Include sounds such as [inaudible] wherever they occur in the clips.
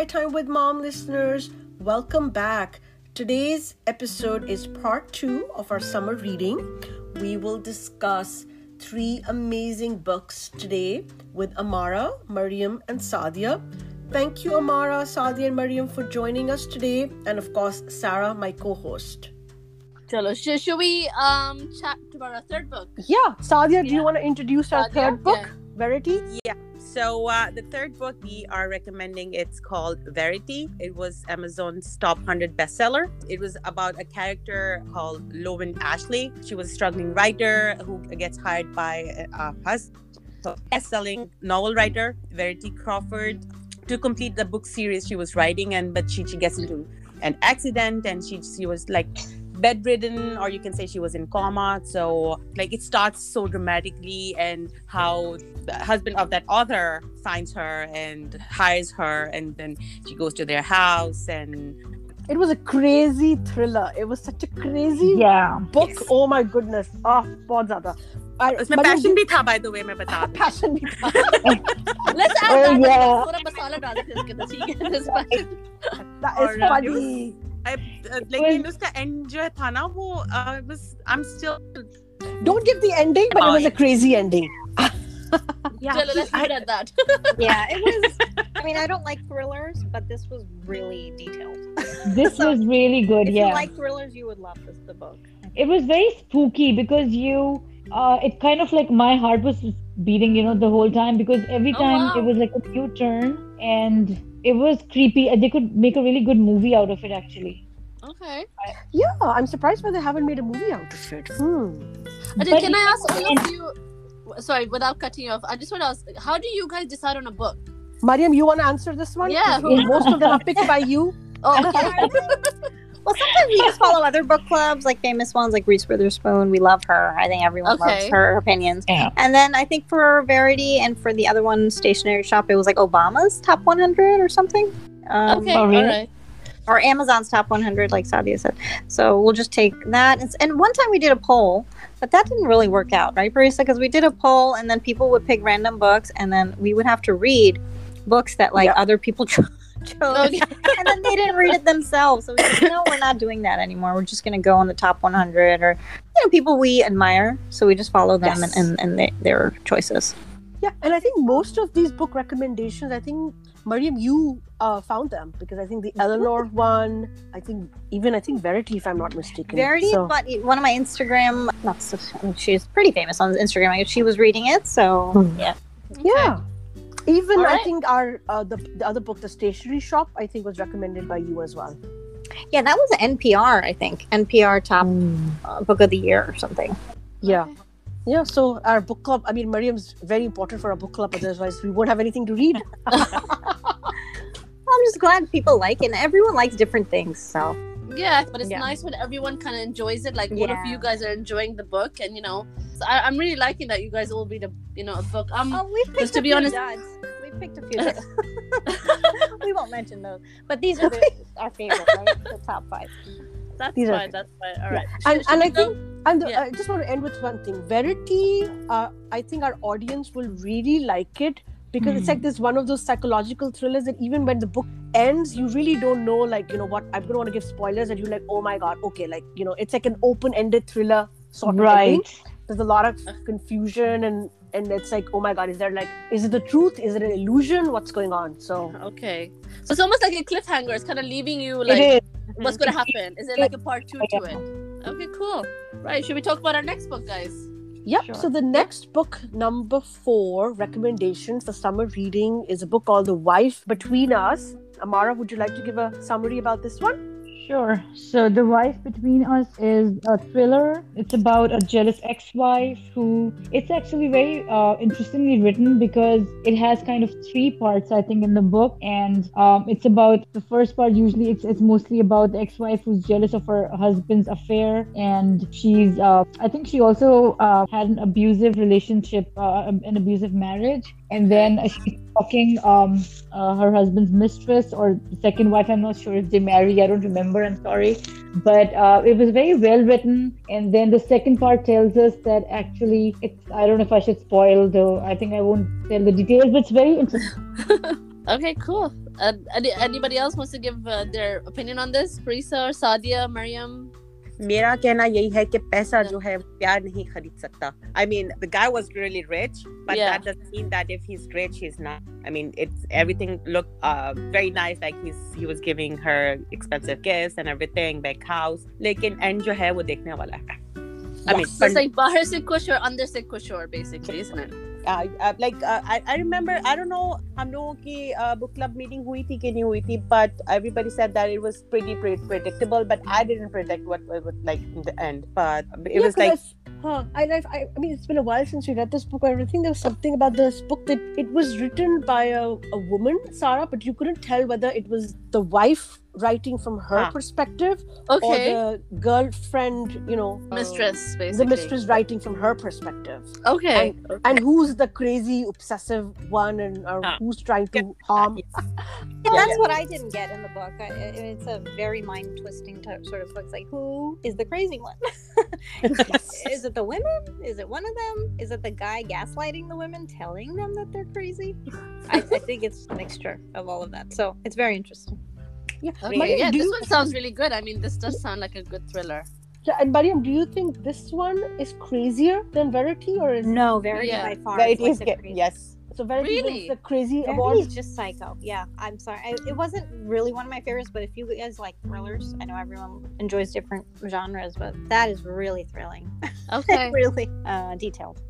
Chai Time with Mom listeners. Welcome back. Today's episode is part two of our summer reading. We will discuss three amazing books today with Amara, Mariam, and Sadia. Thank you, Amara, Sadia, and Mariam, for joining us today, and of course, Sarah, my co host. Chalo, should, should we um chat about our third book? Yeah, Sadia, do you want to introduce our Sadia? third book, Yeah. Verity? Yeah. So uh, the third book we are recommending it's called Verity. It was Amazon's top 100 bestseller. It was about a character called Lowen Ashleigh. She was a struggling writer who gets hired by a husband, a best-selling novel writer, Verity Crawford, to complete the book series she was writing. And but she, she gets into an accident and she she was like bedridden or you can say she was in coma so like it starts so dramatically and how the husband of that author finds her and hires her and then she goes to their house and It was a crazy thriller. It was such a crazy Yeah. book. Yes. Oh my goodness. Ah, बहुत ज़्यादा. I- उसमें Mariam, passion भी था by the way मैं बता दूं passion भी था. Let's add Oh, that. yeah. थोड़ा मसाला डाल देते हैं इसके अंदर, ठीक है? This passion. That is और, uh, it funny. I, uh, लेकिन उसका end जो था ना वो uh, was I'm still Don't give the ending, but it was a crazy ending. yeah Chalo, let's leave it at that. [laughs] yeah, it was. [laughs] I mean, I don't like thrillers, but this was really detailed. [laughs] This So, was really good. If Yeah. you like thrillers, you would love this the book. it was very spooky because you uh it kind of like my heart was beating you know the whole time because every Oh, time wow. it was like a new turn and it was creepy and they could make a really good movie out of it actually Okay. Yeah, I'm surprised why they haven't made a movie out of it. Hmm. Ajay, But can I ask all of you? Sorry, without cutting you off, I just want to ask: How do you guys decide on a book? Mariam, you want to answer this one? Yeah. Most of them are picked by you. [laughs] Oh, okay. [laughs] Well, sometimes we just follow other book clubs, like famous ones, like Reese Witherspoon. We love her. I think everyone Okay. loves her opinions. Yeah. And then I think for Verity and for the other one, Stationery Shop, it was like Obama's top 100 or something. Um, okay. Oh, really? All right. Or Amazon's top 100, like Sadia said. So we'll just take that. And, and one time we did a poll, but that didn't really work out, right, Parisa? Because we did a poll and then people would pick random books and then we would have to read books that like Yeah. other people [laughs] cho- chose. Okay. [laughs] and then they didn't read it themselves. So we said, no, we're not doing that anymore. We're just going to go on the top 100 or, you know, people we admire. So we just follow them Yes. and, and, and they, their choices. Yeah, and I think most of these book recommendations, I think Mariam, you uh, found them because I think the Eleanor one, I think even I think Verity, if I'm not mistaken. Verity, So- but one of my Instagram, not so, I mean, she's pretty famous on Instagram. She was reading it. So, Hmm. yeah. Yeah. Even All I think our uh, the the other book, the stationery shop, I think was recommended by you as well. Yeah, that was an NPR, I think. NPR top uh, book of the year or something. Yeah. Yeah, so our book club, I mean, Mariam's very important for our book club, otherwise, we won't have anything to read. [laughs] [laughs] I'm just glad people like it. And everyone likes different things. So, Yeah, but it's Yeah. nice when everyone kind of enjoys it. Like one of Yeah. you guys are enjoying the book, and you know, so I, I'm really liking that you guys all read a you know a book. Um, oh, we picked to a be honest- duds. We picked a few [laughs] [laughs] we won't mention those. But these are the, [laughs] our favorite, right? The top five. that's These are- fine. That's fine. All right. and, Should- and should I go- think, and the, Yeah. I just want to end with one thing. Verity, uh, I think our audience will really like it because it's Hmm. like this one of those psychological thrillers that even when the book ends, you really don't know, like, you know, what I'm going to want to give spoilers, and you're like, oh my God, okay, like, you know, it's like an open ended thriller sort of. Right. There's a lot of uh. confusion, and and it's like, oh my God, is there like, is it the truth? Is it an illusion? What's going on? So, Okay, so it's almost like a cliffhanger. It's kind of leaving you like, is. what's gonna mm-hmm. happen? Is it like a part two to it? Okay, cool. Right. Should we talk about our next book, guys? Yep. Sure. So the next book, number four, recommendation for summer reading is a book called The Wife Between Us. Amara, would you like to give a summary about this one? Sure. So, The Wife Between Us is a thriller. It's about a jealous ex wife who, it's actually very uh, interestingly written because it has kind of three parts, I think, in the book. And um, it's about the first part, usually, it's, it's mostly about the ex wife who's jealous of her husband's affair. And she's, uh, I think she also uh, had an abusive relationship, uh, an abusive marriage. And then uh, talking um, uh, her husband's mistress or second wife. I'm not sure if they marry. I don't remember. I'm sorry, but uh, it was very well written. And then the second part tells us that actually, it's. I don't know if I should spoil though. I think I won't tell the details, but it's very interesting. [laughs] Okay, cool. Uh, any, anybody else wants to give uh, their opinion on this? Parisa Sadia, Mariam? मेरा हाँ। कहना यही है कि पैसा हाँ। जो है प्यार नहीं खरीद सकता। I mean the guy was really rich but that doesn't mean that if he is rich he is not I mean it's everything look very nice like he he was giving her expensive gifts and everything back house लेकिन and जो है वो देखने वाला है। I mean So it's like bahar se kush or under se kush or basically, isn't it? uh, uh, like uh, I, I remember I don't know हम लोगों की uh, book club meeting हुई थी कि नहीं हुई थी but everybody said that it was pretty, pretty predictable but I didn't predict what it would like in the end but it Yeah, was 'cause like I've- Huh. I, I, I I mean, it's been a while since we read this book. I think there was something about this book that it was written by a, a woman, Sarah, but you couldn't tell whether it was the wife writing from her Ah. perspective Okay. or the girlfriend, you know, uh, mistress, basically. the mistress writing from her perspective. Okay. And who's the crazy, obsessive one, and or Ah. who's trying to harm? Yeah, [laughs] [laughs] Yeah, that's yeah. what I didn't get in the book. I, I- it's a very mind twisting sort of book. It's like, who is the crazy one? [laughs] is it the women? Is it one of them? Is it the guy gaslighting the women, telling them that they're crazy? I, I think it's a mixture of all of that. So it's very interesting. Yeah, Okay, Mariam, yeah, this you- one sounds really good. I mean, this does sound like a good thriller. So, and Mariam, do you think this one is crazier than Verity, or is No, very Yeah. by far. Right, is like get- yes. so Verity wins Really? the crazy Verity award? is just psycho. Yeah, I'm sorry. I, it wasn't really one of my favorites, but if you guys like thrillers, I know everyone enjoys different genres, but that is really thrilling. [laughs] Okay. really uh, detailed.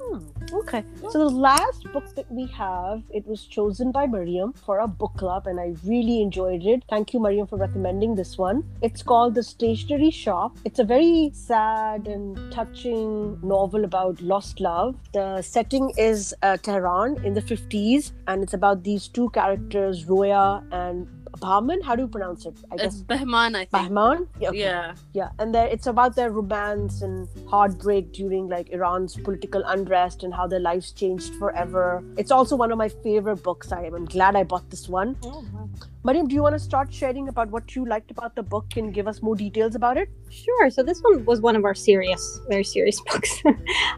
Hmm, okay. So the last book that we have, it was chosen by Mariam for a book club, and I really enjoyed it. Thank you, Mariam, for recommending this one. It's called The Stationery Shop. It's a very sad and touching novel about lost love. The setting is uh, Tehran in the 50s, and it's about these two characters, Roya and Bahman. How do you pronounce it? I It's guess Bahman, I think. Bahman. Yeah. okay. Yeah. Yeah, and there it's about their romance and heartbreak during like Iran's political unrest and how their lives changed forever. It's also one of my favorite books. I am I'm glad I bought this one. Oh, wow. Mariam, do you want to start sharing about what you liked about the book and give us more details about it? Sure. So this one was one of our serious, very serious [laughs] books.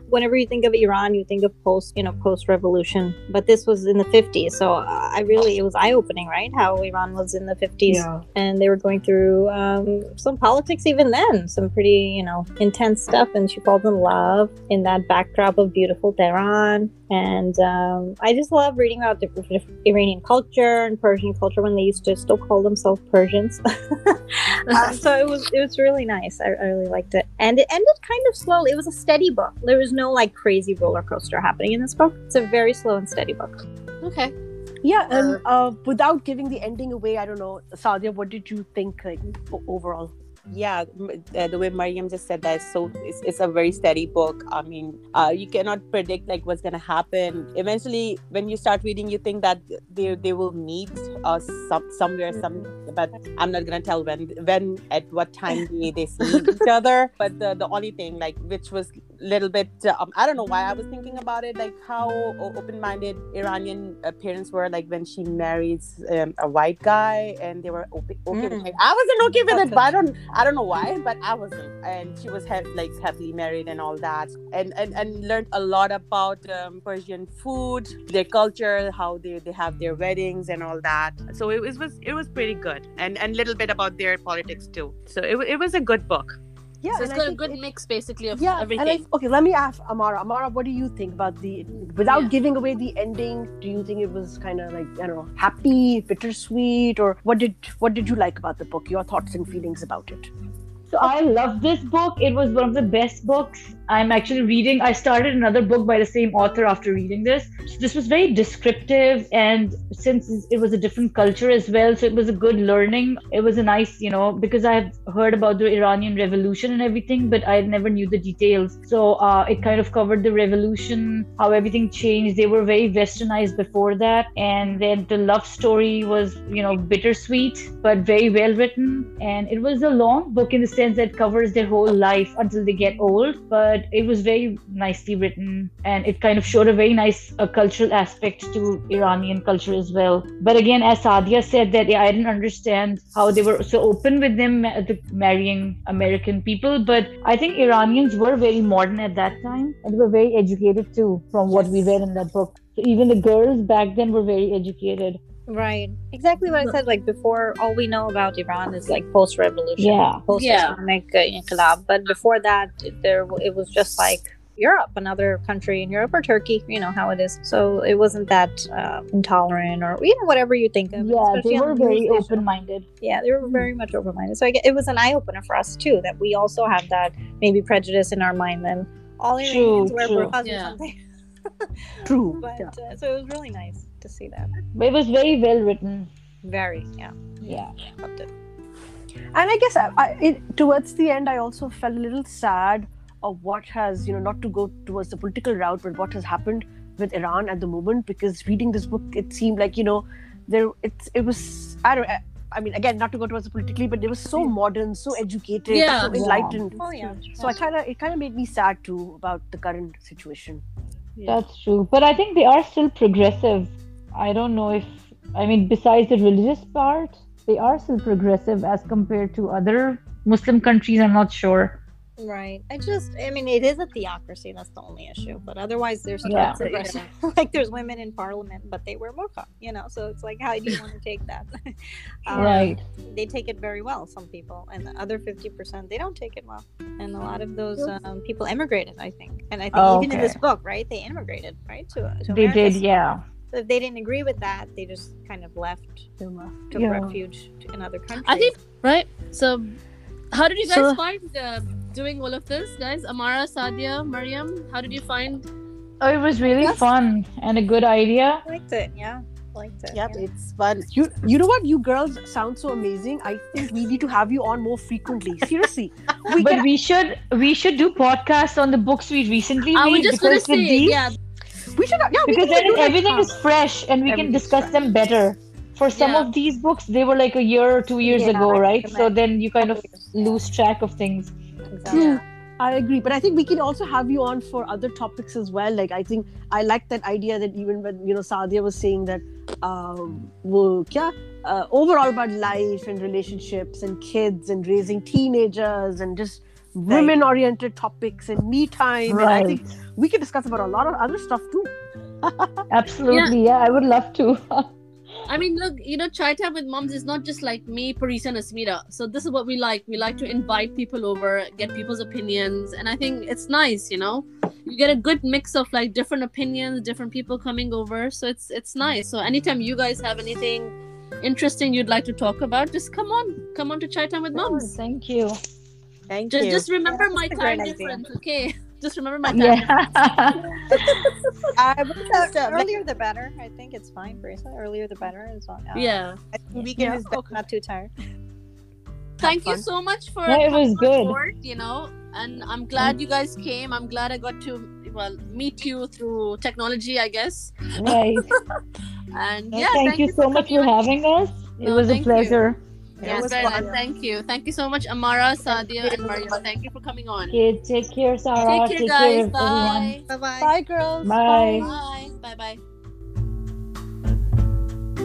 Whenever you think of Iran, you think of post, you know, post-revolution. But this was in the 50s, so I really it was eye-opening, right? How Iran was in the 50s, and they were going through um, some politics even then, some pretty, you know, intense stuff. And she falls in love in that backdrop of beautiful Tehran. And um, I just love reading about different, different Iranian culture and Persian culture when they used to still call themselves Persians. um, [laughs] [laughs] so it was it was really nice. I, I really liked it, and it ended kind of slowly. It was a steady book. There was no like crazy roller coaster happening in this book. It's a very slow and steady book. Okay. Yeah, and uh, without giving the ending away, I don't know, Sadia, what did you think like overall? Yeah uh, the way mariam just said that so it's, it's a very steady book. I mean uh, you cannot predict like what's gonna happen. Eventually when you start reading you think that they, they will meet uh, some, somewhere some but i'm not gonna tell when when at what time [laughs] they, they see each other. But the, the only thing like which was little bit um, i don't know why i was thinking about it like how open-minded iranian uh, parents were like when she marries um, a white guy and they were okay, okay with Mm. it. i wasn't okay with it but i don't I don't know why, but I wasn't. And she was he- like happily married and all that, and and, and learned a lot about um, Persian food, their culture, how they, they have their weddings and all that. So it, was was it was pretty good, and and little bit about their politics too. So it, it was a good book. Yeah, so it's and I got a good it- mix basically of yeah, everything. and I, okay, let me ask Amara. Amara, what do you think about the? Without Yeah. giving away the ending, do you think it was kind of like I don't know, happy, bittersweet, or what did what did you like about the book? Your thoughts and feelings about it? So I love this book. It was one of the best books. I'm actually reading. I started another book by the same author after reading this. So this was very descriptive, and since it was a different culture as well, so it was a good learning. It was a nice, you know, because I've heard about the Iranian Revolution and everything, but I never knew the details. So uh, it kind of covered the revolution, how everything changed. They were very westernized before that, and then the love story was, you know, bittersweet but very well written. And it was a long book in the sense that covers their whole life until they get old, but it was very nicely written, and it kind of showed a very nice uh, cultural aspect to Iranian culture as well. But again, as Sadia said, that yeah, I didn't understand how they were so open with them the marrying American people, but I think Iranians were very modern at that time, and they were very educated too, from what we read in that book. So even the girls back then were very educated. Right. Exactly what I said. Like before, all we know about Iran is like post-revolution, Yeah. post-Islamic uh, inqilab. But before that, it- there it was just like Europe, another country in Europe, or Turkey. You know how it is. So it wasn't that uh, intolerant, or you know whatever you think of. Yeah, they were the very open-minded. Yeah, they were very much open-minded. So I get, it was an eye-opener for us too that we also have that maybe prejudice in our mind. Then all True, Iranians wear true. burqas or Yeah. something. [laughs] True. But Yeah. uh, so it was really nice to see that. But it was very well written. Very, yeah, Yeah. loved it. And I guess I, I, it, towards the end, I also felt a little sad of what has, you know, not to go towards the political route, but what has happened with Iran at the moment. Because reading this book, it seemed like, you know, there it's it was I don't. I mean, again, not to go towards the politically, but they were so modern, so educated, Yeah. so Yeah. enlightened. Oh yeah. So I kind of it kind of made me sad too about the current situation. That's true. But I think they are still progressive. I don't know if, I mean, besides the religious part, they are still progressive as compared to other Muslim countries. I'm not sure. Right. I just, I mean, it is a theocracy. That's the only issue. But otherwise, there's Yeah. progressive. [laughs] like there's women in parliament, but they wear burqa. You know, so it's like, how do you want to take that? [laughs] Um, Right. They take it very well. Some people, and the other fifty percent, they don't take it well. And a lot of those um, people immigrated, I think. And I think Oh, even in this book, right, they immigrated, right, to, to They America. did, yeah. So if they didn't agree with that, they just kind of left, took Yeah. refuge in other countries. I think right. So, how did you guys So- find uh, doing all of this, guys? Amara, Sadia, Mariam, how did you find? Oh, it was really Yes. fun and a good idea. I liked it. Yeah, liked it. Yep, yeah. it's fun. You you know what? You girls sound so amazing. I think we need to have you on more frequently. Seriously, [laughs] we but can. we should we should do podcasts on the books we recently I read was just gonna because with say, these, yeah, We should. Yeah, we because can then do everything is fresh and we can discuss fresh. them better. For some Yeah. of these books, they were like a year or two years Yeah, ago, I right? So then you kind of lose track of things. Exactly. I agree, but I think we can also have you on for other topics as well. Like I think I like that idea that even when you know Sadia was saying that, um, wo kya, uh, overall about life and relationships and kids and raising teenagers and just women-oriented topics and me time. And I think we can discuss about a lot of other stuff too. [laughs] Absolutely. Yeah, I would love to. [laughs] I mean, look, you know, chai time with moms is not just like me, Parisa, and Asmita. So this is what we like. We like to invite people over, get people's opinions, and I think it's nice. You know, you get a good mix of like different opinions, different people coming over. So it's it's nice. So anytime you guys have anything interesting you'd like to talk about, just come on, come on to chai time with moms. Thank you. Thank Just you. just remember Yeah, my that's a time idea. difference, okay? [laughs] Just remember my time. difference. Yeah. [laughs] I would just, uh, earlier the better. I think it's fine, Parisa. Earlier the better. as well. Uh, Yeah. we can Yeah, just oh, not too tired. Thank you so much for Yeah, it was coming on good. board, you know, and I'm glad you guys came. I'm glad I got to well meet you through technology, I guess. right. [laughs] And yeah, thank, you so much for having us. It No, was a pleasure. you. Pleasure. Yes, very nice. Thank you. Thank you so much, Amara, Sadia, and Maria. Thank you for coming on. Okay, take care, Sarah. Take care, guys. of everyone. Bye. Bye bye. Bye, girls. Bye. Bye. Bye. Bye.